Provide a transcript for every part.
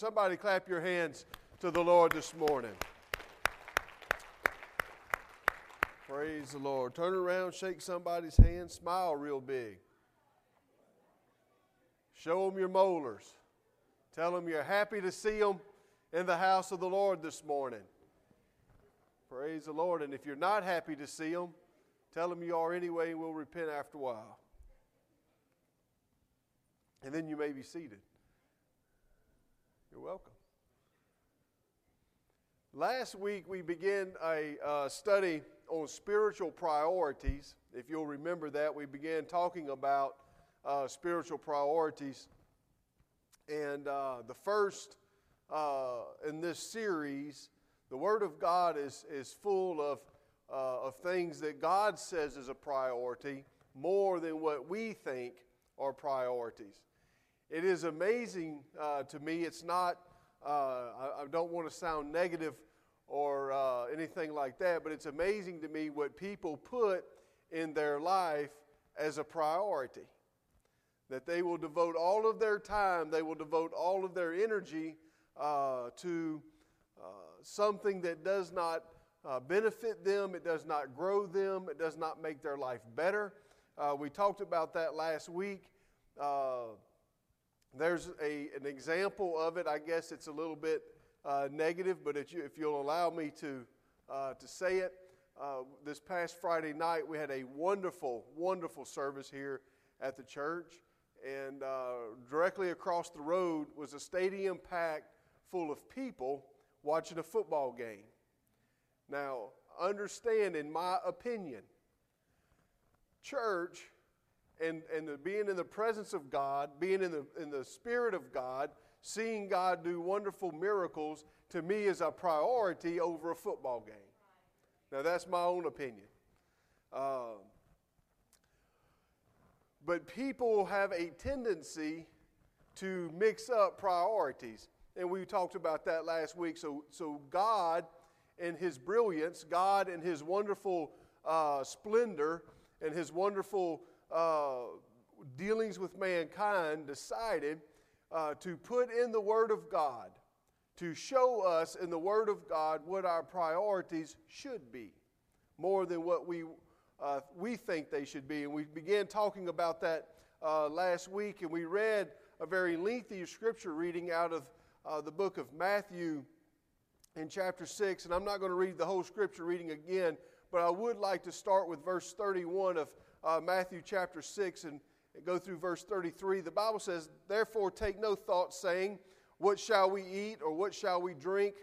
Somebody clap your hands to the Lord this morning. Praise the Lord. Turn around, shake somebody's hand, smile real big. Show them your molars. Tell them you're happy to see them in the house of the Lord this morning. Praise the Lord. And if you're not happy to see them, tell them you are anyway and we'll repent after a while. And then you may be seated. You're welcome. Last week we began a uh, study on spiritual priorities. If you'll remember that, we began talking about uh, spiritual priorities. And uh, the first uh, in this series, the Word of God is, is full of, uh, of things that God says is a priority more than what we think are priorities. It is amazing uh, to me. It's not, uh, I, I, don't want to sound negative or uh, anything like that, but it's amazing to me what people put in their life as a priority. That they will devote all of their time, they will devote all of their energy uh, to uh, something that does not uh, benefit them, it does not grow them, it does not make their life better. we talked about that last week. There's a, an example of it. I guess it's a little bit uh, negative, but if, you, you'll allow me to, uh, to say it, uh, this past Friday night we had a wonderful, wonderful service here at the church. And uh, directly across the road was a stadium packed full of people watching a football game. Now, understand, in my opinion, church and, and being in the presence of God, being in the, in the Spirit of God, seeing God do wonderful miracles, to me is a priority over a football game. Now, that's my own opinion. Um, but people have a tendency to mix up priorities. And we talked about that last week. So, so God and His brilliance, God and His wonderful uh, splendor, and His wonderful uh, dealings with mankind, decided uh, to put in the Word of God, to show us in the Word of God what our priorities should be, more than what we, uh, we think they should be. And we began talking about that uh, last week, and we read a very lengthy scripture reading out of uh, the book of Matthew in chapter 6. And I'm not going to read the whole scripture reading again, but I would like to start with verse 31 of uh, Matthew chapter 6 and go through verse 33. The Bible says, Therefore take no thought, saying, What shall we eat, or what shall we drink,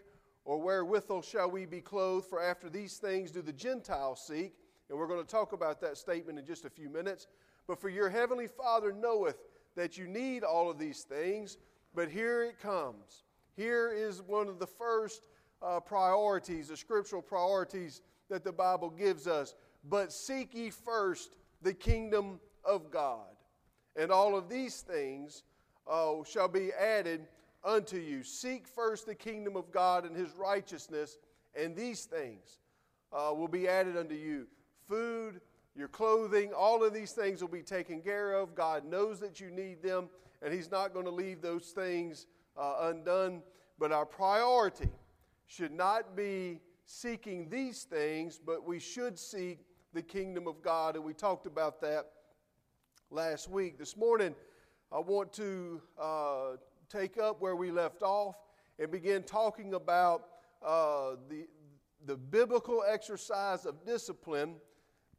or wherewithal shall we be clothed? For after these things do the Gentiles seek. And we're going to talk about that statement in just a few minutes. But for your heavenly Father knoweth that you need all of these things, but here it comes. Here is one of the first uh, priorities, the scriptural priorities that the Bible gives us. But seek ye first the kingdom of God. And all of these things uh, shall be added unto you. Seek first the kingdom of God and his righteousness, and these things uh, will be added unto you. Food, your clothing, all of these things will be taken care of. God knows that you need them, and he's not going to leave those things uh, undone. But our priority should not be seeking these things, but we should seek the kingdom of God. And we talked about that last week. This morning, I want to uh, take up where we left off and begin talking about uh, the, the biblical exercise of discipline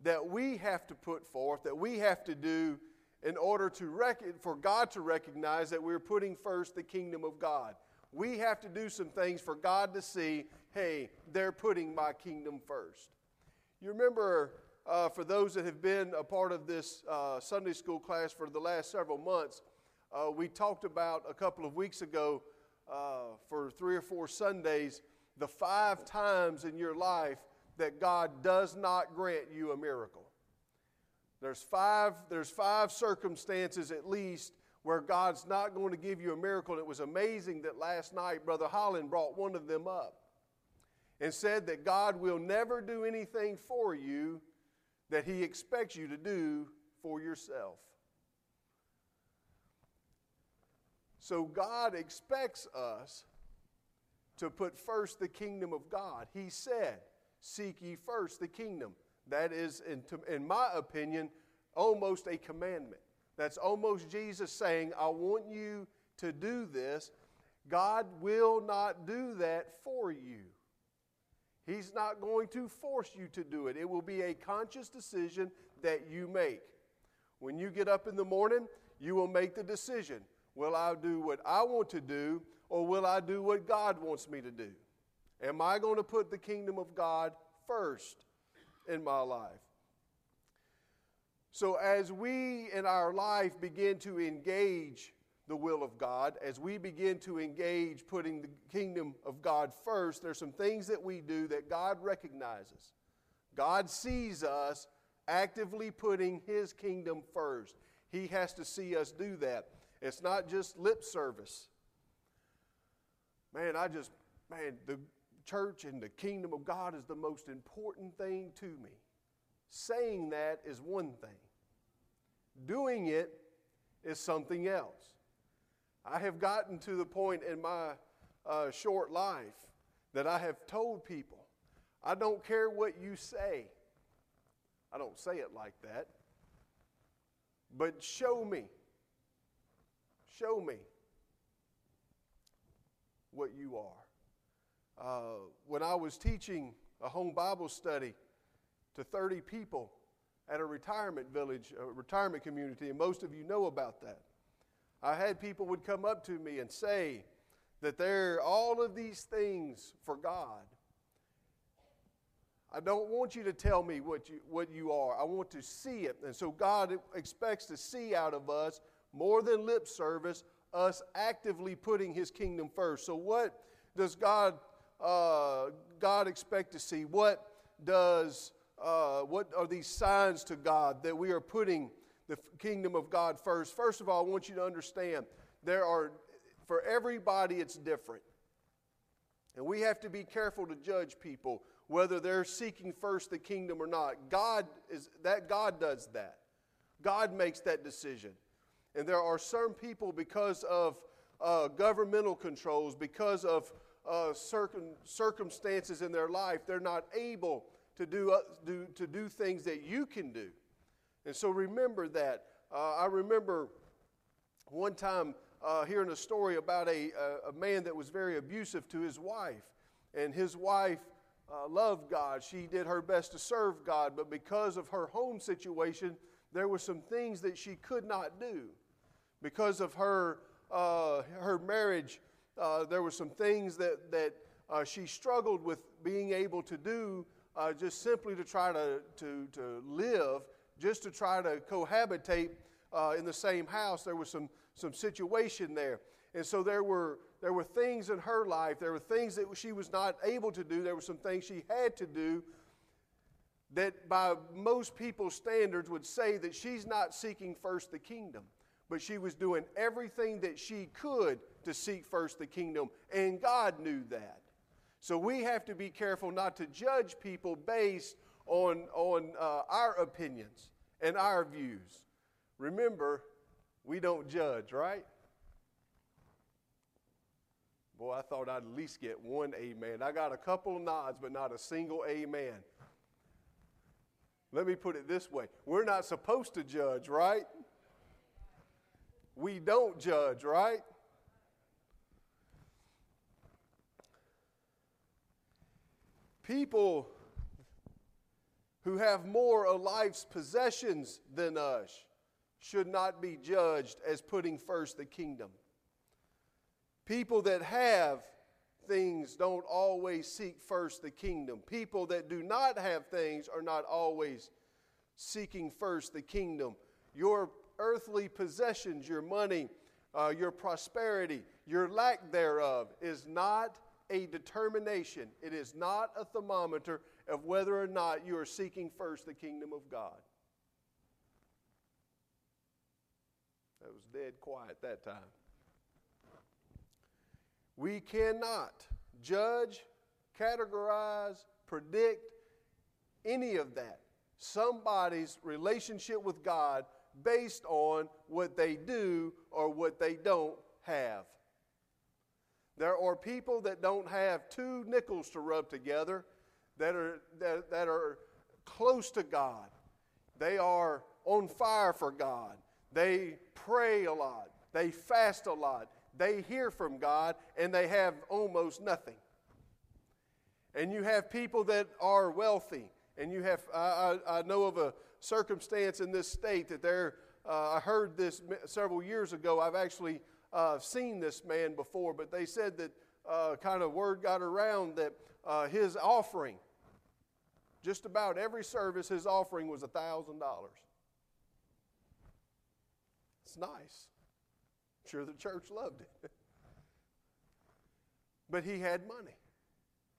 that we have to put forth, that we have to do in order to rec- for God to recognize that we're putting first the kingdom of God. We have to do some things for God to see, hey, they're putting my kingdom first. You remember, uh, for those that have been a part of this uh, Sunday school class for the last several months, uh, we talked about a couple of weeks ago uh, for three or four Sundays the five times in your life that God does not grant you a miracle. There's five, there's five circumstances at least where God's not going to give you a miracle. And it was amazing that last night Brother Holland brought one of them up and said that God will never do anything for you that He expects you to do for yourself. So God expects us to put first the kingdom of God. He said, Seek ye first the kingdom. That is, in, in my opinion, almost a commandment. That's almost Jesus saying, I want you to do this. God will not do that for you. He's not going to force you to do it. It will be a conscious decision that you make. When you get up in the morning, you will make the decision Will I do what I want to do, or will I do what God wants me to do? Am I going to put the kingdom of God first in my life? So, as we in our life begin to engage the will of God, as we begin to engage putting the kingdom of God first, there's some things that we do that God recognizes. God sees us actively putting His kingdom first. He has to see us do that. It's not just lip service. Man, I just, man, the church and the kingdom of God is the most important thing to me. Saying that is one thing, doing it is something else. I have gotten to the point in my uh, short life that I have told people, I don't care what you say. I don't say it like that. But show me. Show me what you are. Uh, when I was teaching a home Bible study to 30 people at a retirement village, a retirement community, and most of you know about that. I had people would come up to me and say that they're all of these things for God. I don't want you to tell me what you, what you are. I want to see it. And so God expects to see out of us more than lip service, us actively putting His kingdom first. So, what does God, uh, God expect to see? What does uh, what are these signs to God that we are putting the kingdom of God first. First of all, I want you to understand there are, for everybody, it's different. And we have to be careful to judge people whether they're seeking first the kingdom or not. God is that God does that. God makes that decision. And there are certain people because of uh, governmental controls, because of uh, circum, circumstances in their life, they're not able to do, uh, do, to do things that you can do. And so remember that. Uh, I remember one time uh, hearing a story about a, a, a, man that was very abusive to his wife. And his wife uh, loved God. She did her best to serve God, but because of her home situation, there were some things that she could not do. Because of her, uh, her marriage, uh, there were some things that, that she struggled with being able to do just simply to try to, to, to live just to try to cohabitate uh, in the same house. There was some, some situation there. And so there were, there were things in her life, there were things that she was not able to do, there were some things she had to do that by most people's standards would say that she's not seeking first the kingdom. But she was doing everything that she could to seek first the kingdom, and God knew that. So we have to be careful not to judge people based on, on uh, our opinions and our views. Remember, we don't judge, right? Boy, I thought I'd at least get one amen. I got a couple of nods, but not a single amen. Let me put it this way we're not supposed to judge, right? We don't judge, right? People who have more of life's possessions than us should not be judged as putting first the kingdom. People that have things don't always seek first the kingdom. People that do not have things are not always seeking first the kingdom. Your earthly possessions, your money, uh, your prosperity, your lack thereof is not a determination, it is not a thermometer of whether or not you are seeking first the kingdom of God. That was dead quiet that time. We cannot judge, categorize, predict any of that. Somebody's relationship with God based on what they do or what they don't have. There are people that don't have two nickels to rub together that are, that, that are close to God. They are on fire for God. They pray a lot. They fast a lot. They hear from God, and they have almost nothing. And you have people that are wealthy, and you have, I, I, know of a circumstance in this state that there, uh, I heard this several years ago. I've actually uh, seen this man before, but they said that uh, kind of word got around that uh, his offering, just about every service, his offering was a $1,000. It's nice. I'm sure the church loved it. but he had money.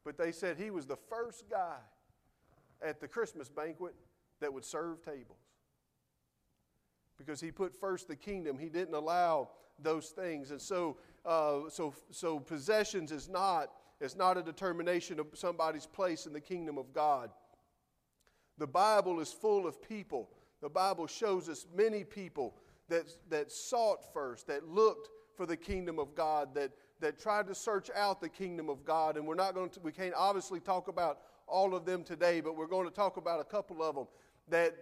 But they said he was the first guy at the Christmas banquet that would serve tables. Because he put first the kingdom, he didn't allow those things. And so, uh, so, so possessions is not, is not a determination of somebody's place in the kingdom of God. The Bible is full of people. The Bible shows us many people that, that sought first, that looked for the kingdom of God, that, that tried to search out the kingdom of God. And we're not going to, we can't obviously talk about all of them today, but we're going to talk about a couple of them that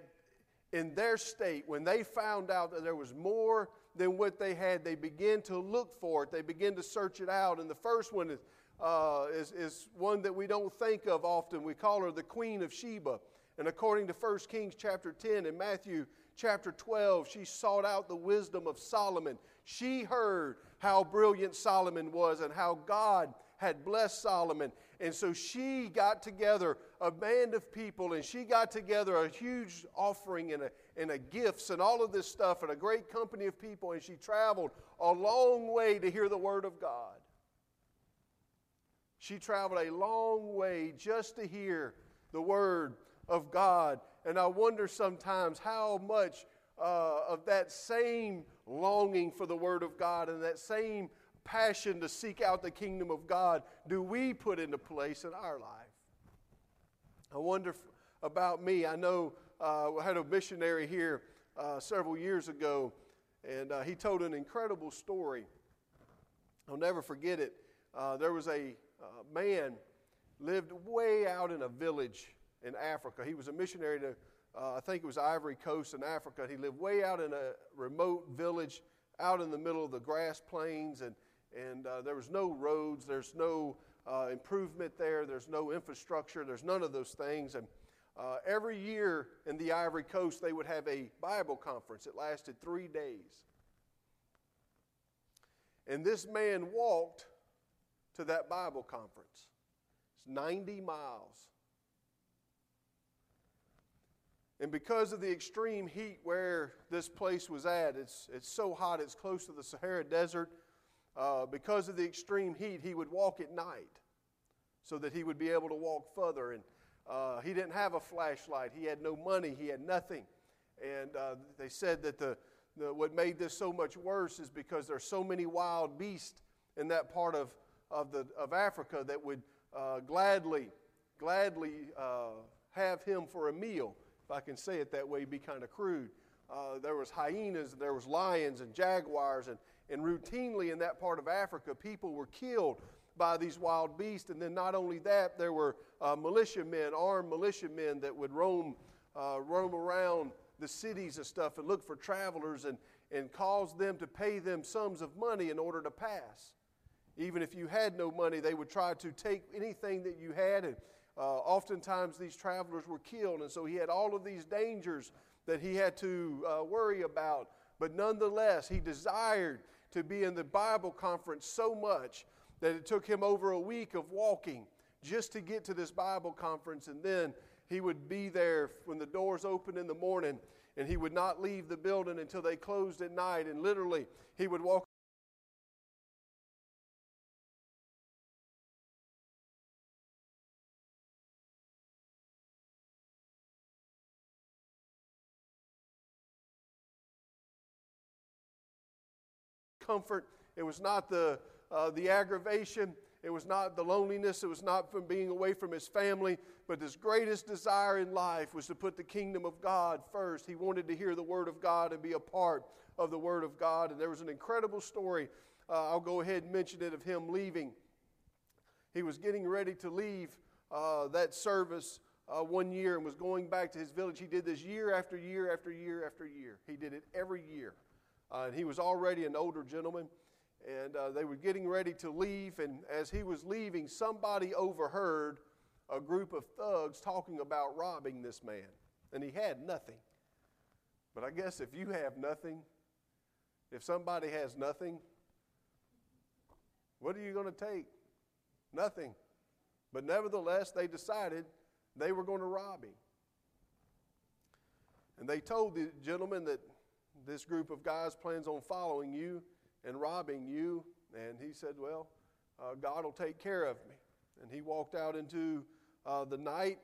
in their state, when they found out that there was more than what they had, they begin to look for it. They begin to search it out. And the first one is, uh, is, is one that we don't think of often. We call her the Queen of Sheba. And according to 1 Kings chapter 10 and Matthew chapter 12, she sought out the wisdom of Solomon. She heard how brilliant Solomon was and how God had blessed Solomon. And so she got together a band of people and she got together a huge offering and a, and a gifts and all of this stuff and a great company of people. And she traveled a long way to hear the word of God. She traveled a long way just to hear the word of God. And I wonder sometimes how much uh, of that same longing for the Word of God and that same passion to seek out the kingdom of God do we put into place in our life? I wonder about me. I know uh, I had a missionary here uh, several years ago, and uh, he told an incredible story. I'll never forget it. Uh, there was a uh, man lived way out in a village in Africa. He was a missionary to, uh, I think it was Ivory Coast in Africa. He lived way out in a remote village out in the middle of the grass plains, and and there was no roads, there's no uh, improvement there, there's no infrastructure, there's none of those things. And uh, every year in the Ivory Coast, they would have a Bible conference. It lasted three days. And this man walked to that Bible conference. It's 90 miles. And because of the extreme heat where this place was at, it's, it's so hot, it's close to the Sahara Desert uh, because of the extreme heat, he would walk at night so that he would be able to walk further. And uh, he didn't have a flashlight, he had no money, he had nothing. And uh, they said that the, the, what made this so much worse is because there's so many wild beasts in that part of, of, the, of Africa that would uh, gladly, gladly uh, have him for a meal. If I can say it that way, be kind of crude. Uh, there was hyenas, there was lions and jaguars, and, and routinely in that part of Africa, people were killed by these wild beasts. And then not only that, there were uh, militiamen, armed militiamen that would roam, uh, roam around the cities and stuff and look for travelers and, and cause them to pay them sums of money in order to pass. Even if you had no money, they would try to take anything that you had. And uh, oftentimes these travelers were killed. And so he had all of these dangers that he had to uh, worry about. But nonetheless, he desired to be in the Bible conference so much that it took him over a week of walking just to get to this Bible conference. And then he would be there when the doors opened in the morning, and he would not leave the building until they closed at night. And literally, he would walk comfort. It was not the, uh, the aggravation. It was not the loneliness. It was not from being away from his family. But his greatest desire in life was to put the kingdom of God first. He wanted to hear the word of God and be a part of the word of God. And there was an incredible story uh, I'll go ahead and mention it of him leaving. He was getting ready to leave uh, that service uh, one year and was going back to his village. He did this year after year after year after year. He did it every year. Uh, and he was already an older gentleman. And uh, they were getting ready to leave. And as he was leaving, somebody overheard a group of thugs talking about robbing this man. And he had nothing. But I guess if you have nothing, if somebody has nothing, what are you going to take? Nothing. But nevertheless, they decided they were going to rob him. And they told the gentleman that this group of guys plans on following you and robbing you. And he said, Well, uh, God will take care of me. And he walked out into uh, the night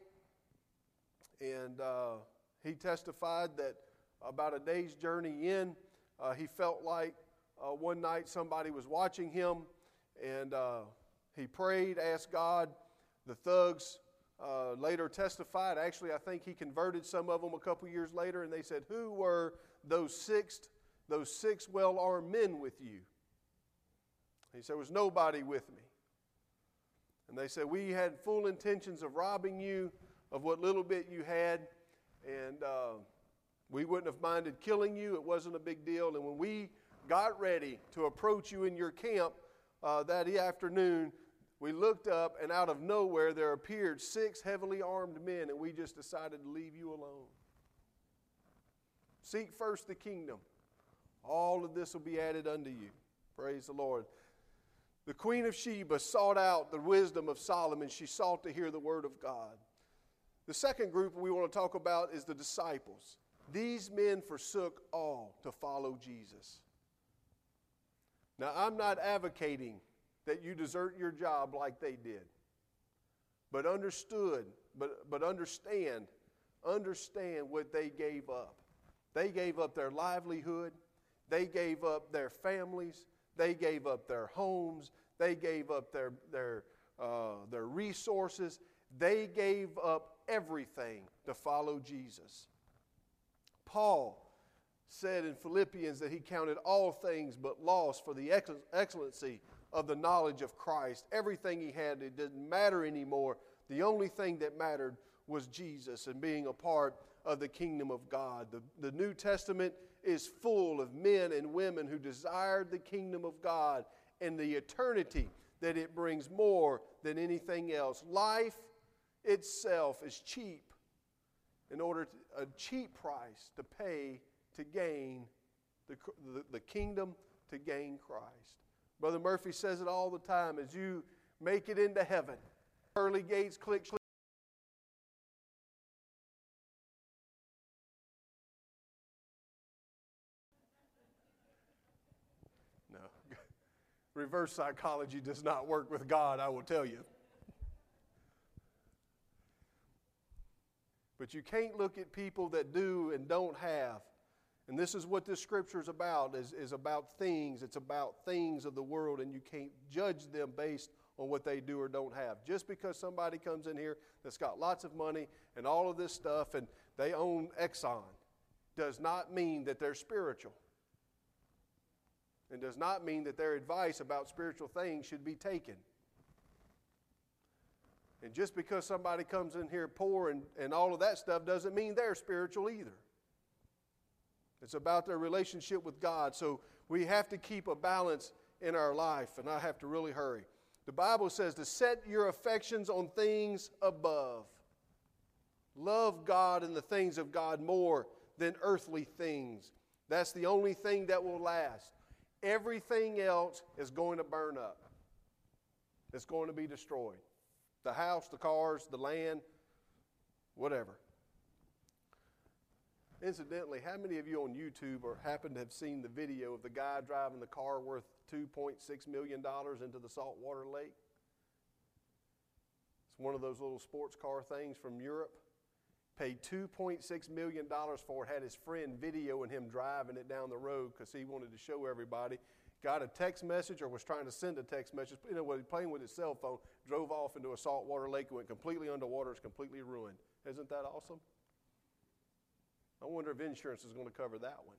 and uh, he testified that about a day's journey in, uh, he felt like uh, one night somebody was watching him and uh, he prayed, asked God. The thugs later testified. Actually, I think he converted some of them a couple years later, and they said, "Who were those six, those six well-armed men with you?" He said, "There was nobody with me." And they said, "We had full intentions of robbing you of what little bit you had, and uh, we wouldn't have minded killing you. It wasn't a big deal. And when we got ready to approach you in your camp uh, that afternoon, we looked up, and out of nowhere there appeared six heavily armed men, and we just decided to leave you alone. Seek first the kingdom. All of this will be added unto you. Praise the Lord. The Queen of Sheba sought out the wisdom of Solomon. She sought to hear the word of God. The second group we want to talk about is the disciples. These men forsook all to follow Jesus. Now, I'm not advocating that you desert your job like they did. But understood, but, but understand, understand what they gave up. They gave up their livelihood, they gave up their families, they gave up their homes, they gave up their, their, uh, their resources, they gave up everything to follow Jesus. Paul said in Philippians that he counted all things but loss for the excellency of the knowledge of Christ. Everything he had, it didn't matter anymore. The only thing that mattered was Jesus and being a part of the kingdom of God. The, the New Testament is full of men and women who desired the kingdom of God and the eternity that it brings more than anything else. Life itself is cheap in order to, a cheap price to pay to gain the, the, the kingdom, to gain Christ. Brother Murphy says it all the time as you make it into heaven, pearly gates click, click. No. Reverse psychology does not work with God, I will tell you. But you can't look at people that do and don't have and this is what this scripture is about, is, is about things. It's about things of the world, and you can't judge them based on what they do or don't have. Just because somebody comes in here that's got lots of money and all of this stuff and they own Exxon does not mean that they're spiritual. And does not mean that their advice about spiritual things should be taken. And just because somebody comes in here poor and, and all of that stuff doesn't mean they're spiritual either. It's about their relationship with God. So we have to keep a balance in our life, and I have to really hurry. The Bible says to set your affections on things above. Love God and the things of God more than earthly things. That's the only thing that will last. Everything else is going to burn up, it's going to be destroyed. The house, the cars, the land, whatever. Incidentally, how many of you on YouTube or happen to have seen the video of the guy driving the car worth $2.6 million into the saltwater lake? It's one of those little sports car things from Europe. Paid $2.6 million for it, had his friend videoing him driving it down the road because he wanted to show everybody. Got a text message or was trying to send a text message, you know, playing with his cell phone, drove off into a saltwater lake went completely underwater, is completely ruined. Isn't that awesome? I wonder if insurance is going to cover that one.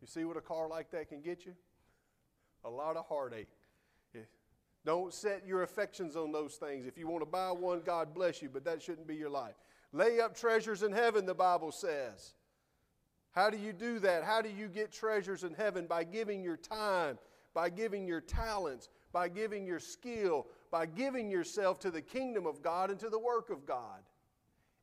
You see what a car like that can get you? a lot of heartache. Don't set your affections on those things. If you want to buy one, God bless you, but that shouldn't be your life. Lay up treasures in heaven, the Bible says. How do you do that? How do you get treasures in heaven? By giving your time, by giving your talents, by giving your skill, by giving yourself to the kingdom of God and to the work of God.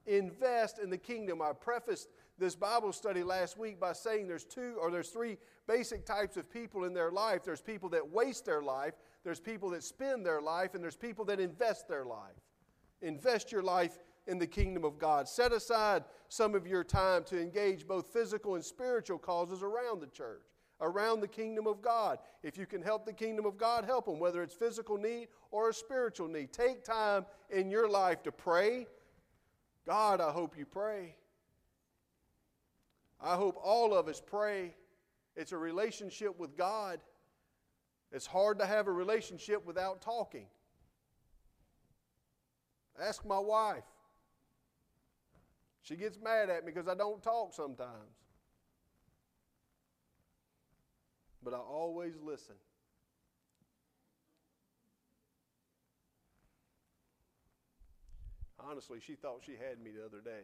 Invest in the kingdom. I prefaced this Bible study last week by saying there's two or there's three basic types of people in their life. There's people that waste their life, there's people that spend their life, and there's people that invest their life. Invest your life in the kingdom of God. Set aside some of your time to engage both physical and spiritual causes around the church, around the kingdom of God. If you can help the kingdom of God, help them, whether it's physical need or a spiritual need. Take time in your life to pray. God, I hope you pray. I hope all of us pray. It's a relationship with God. It's hard to have a relationship without talking. Ask my wife. She gets mad at me because I don't talk sometimes. But I always listen. Honestly, she thought she had me the other day.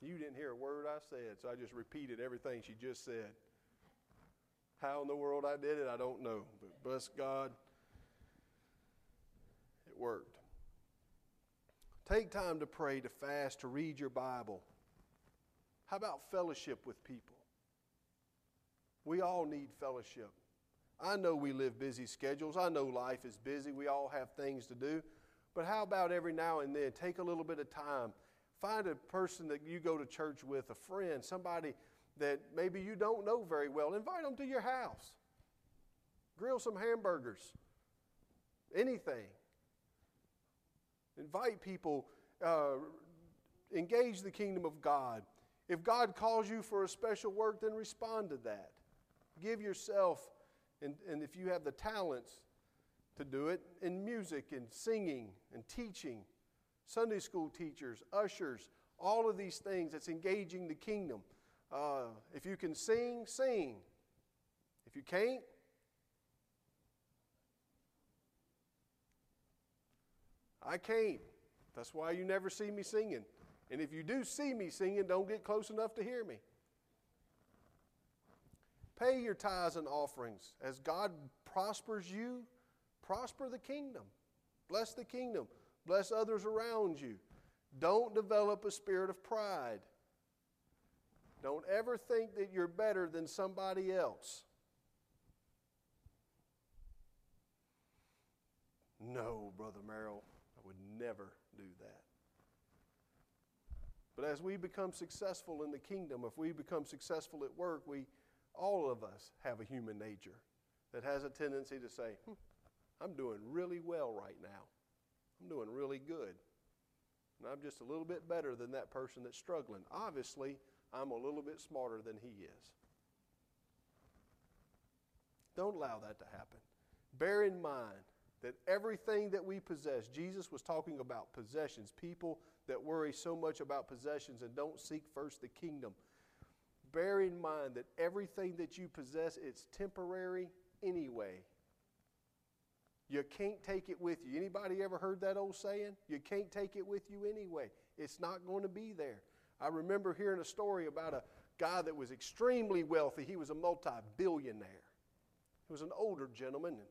You didn't hear a word I said, so I just repeated everything she just said. How in the world I did it, I don't know. But bless God, it worked. Take time to pray, to fast, to read your Bible. How about fellowship with people? We all need fellowship. I know we live busy schedules. I know life is busy. We all have things to do. But how about every now and then take a little bit of time Find a person that you go to church with, a friend, somebody that maybe you don't know very well. Invite them to your house. Grill some hamburgers. Anything. Invite people. Uh, engage the kingdom of God. If God calls you for a special work, then respond to that. Give yourself, and, and if you have the talents to do it, in music and singing and teaching Sunday school teachers, ushers, all of these things that's engaging the kingdom. Uh, if you can sing, sing. If you can't, I can't. That's why you never see me singing. And if you do see me singing, don't get close enough to hear me. Pay your tithes and offerings. As God prospers you, prosper the kingdom. Bless the kingdom. Bless others around you. Don't develop a spirit of pride. Don't ever think that you're better than somebody else. No, Brother Merrill, I would never do that. But as we become successful in the kingdom, if we become successful at work, we all of us have a human nature that has a tendency to say, hmm, I'm doing really well right now. I'm doing really good. And I'm just a little bit better than that person that's struggling. Obviously, I'm a little bit smarter than he is. Don't allow that to happen. Bear in mind that everything that we possess, Jesus was talking about possessions, people that worry so much about possessions and don't seek first the kingdom. Bear in mind that everything that you possess, it's temporary anyway. You can't take it with you. Anybody ever heard that old saying? You can't take it with you anyway. It's not going to be there. I remember hearing a story about a guy that was extremely wealthy. He was a multi billionaire. He was an older gentleman and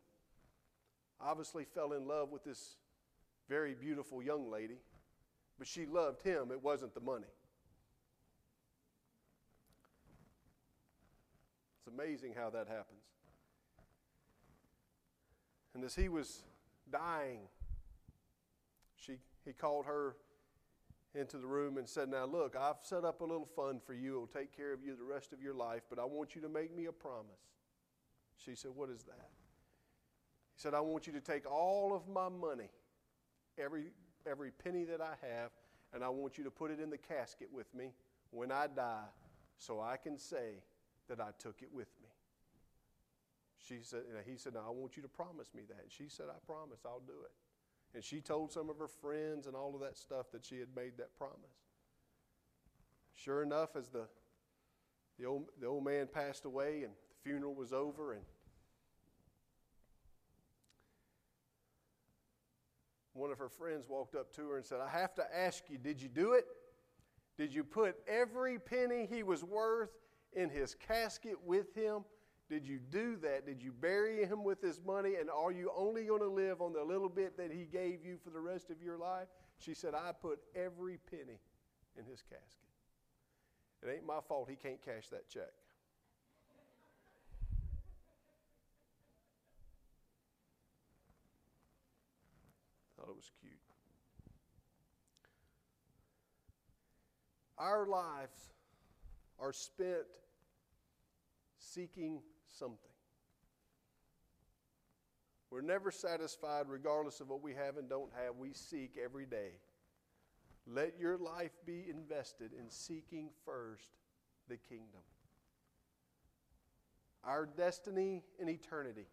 obviously fell in love with this very beautiful young lady, but she loved him. It wasn't the money. It's amazing how that happens. And as he was dying, she, he called her into the room and said, Now, look, I've set up a little fund for you. It'll take care of you the rest of your life, but I want you to make me a promise. She said, What is that? He said, I want you to take all of my money, every, every penny that I have, and I want you to put it in the casket with me when I die so I can say that I took it with me. She said, he said, Now, I want you to promise me that. She said, I promise, I'll do it. And she told some of her friends and all of that stuff that she had made that promise. Sure enough, as the, the, old, the old man passed away and the funeral was over, and one of her friends walked up to her and said, I have to ask you, did you do it? Did you put every penny he was worth in his casket with him? Did you do that? Did you bury him with his money? And are you only going to live on the little bit that he gave you for the rest of your life? She said, I put every penny in his casket. It ain't my fault he can't cash that check. Thought it was cute. Our lives are spent seeking something. We're never satisfied regardless of what we have and don't have. We seek every day. Let your life be invested in seeking first the kingdom. Our destiny in eternity,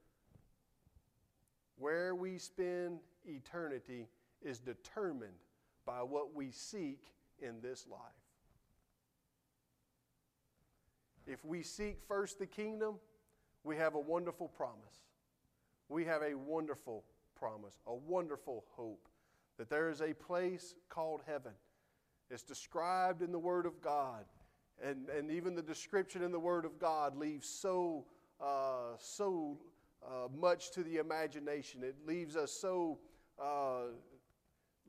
where we spend eternity, is determined by what we seek in this life. If we seek first the kingdom, we have a wonderful promise. We have a wonderful promise, a wonderful hope that there is a place called heaven. It's described in the Word of God. And, and even the description in the Word of God leaves so, uh, so uh, much to the imagination. It leaves us so uh,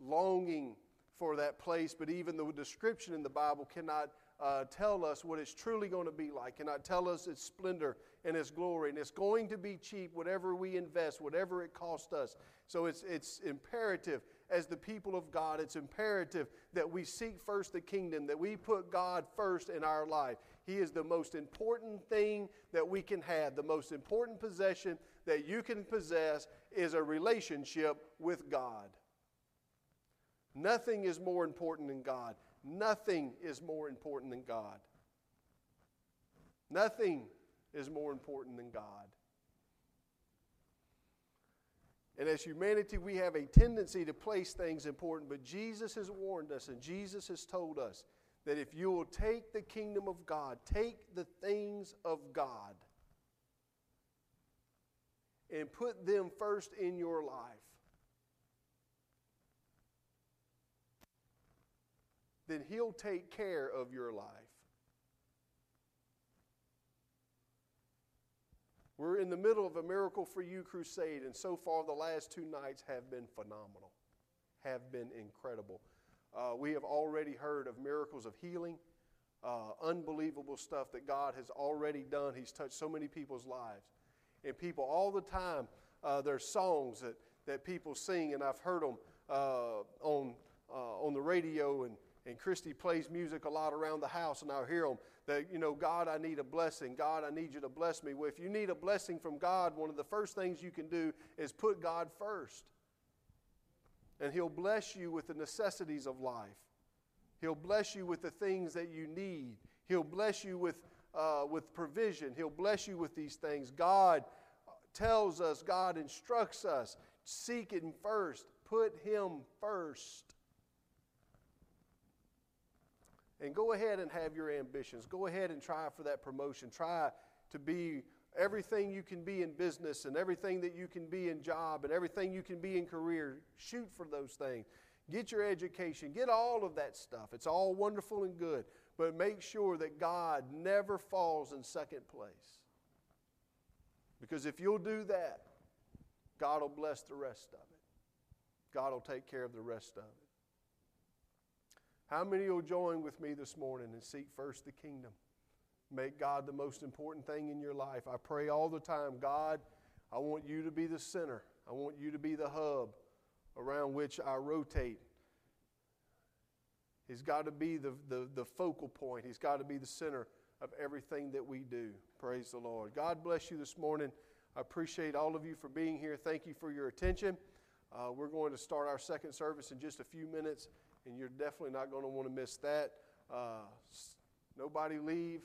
longing for that place, but even the description in the Bible cannot uh, tell us what it's truly going to be like, cannot tell us its splendor and its glory. And it's going to be cheap, whatever we invest, whatever it costs us. So it's, it's imperative as the people of God, it's imperative that we seek first the kingdom, that we put God first in our life. He is the most important thing that we can have. The most important possession that you can possess is a relationship with God. Nothing is more important than God. Nothing is more important than God. Nothing is more important than God. And as humanity, we have a tendency to place things important, but Jesus has warned us and Jesus has told us that if you will take the kingdom of God, take the things of God, and put them first in your life, then He'll take care of your life. We're in the middle of a Miracle for You crusade, and so far the last two nights have been phenomenal, have been incredible. Uh, we have already heard of miracles of healing, uh, unbelievable stuff that God has already done. He's touched so many people's lives. And people all the time, uh, there's songs that, that people sing, and I've heard them uh, on, uh, on the radio and and Christy plays music a lot around the house, and I'll hear them that, you know, God, I need a blessing. God, I need you to bless me. Well, if you need a blessing from God, one of the first things you can do is put God first. And He'll bless you with the necessities of life. He'll bless you with the things that you need. He'll bless you with, uh, with provision. He'll bless you with these things. God tells us, God instructs us, seek Him first. Put Him first. And go ahead and have your ambitions. Go ahead and try for that promotion. Try to be everything you can be in business and everything that you can be in job and everything you can be in career. Shoot for those things. Get your education. Get all of that stuff. It's all wonderful and good. But make sure that God never falls in second place. Because if you'll do that, God will bless the rest of it. God will take care of the rest of it. How many will join with me this morning and seek first the kingdom? Make God the most important thing in your life. I pray all the time, God, I want you to be the center. I want you to be the hub around which I rotate. He's got to be the, the, the focal point. He's got to be the center of everything that we do. Praise the Lord. God bless you this morning. I appreciate all of you for being here. Thank you for your attention. Uh, we're going to start our second service in just a few minutes and you're definitely not going to want to miss that. Uh, nobody leave.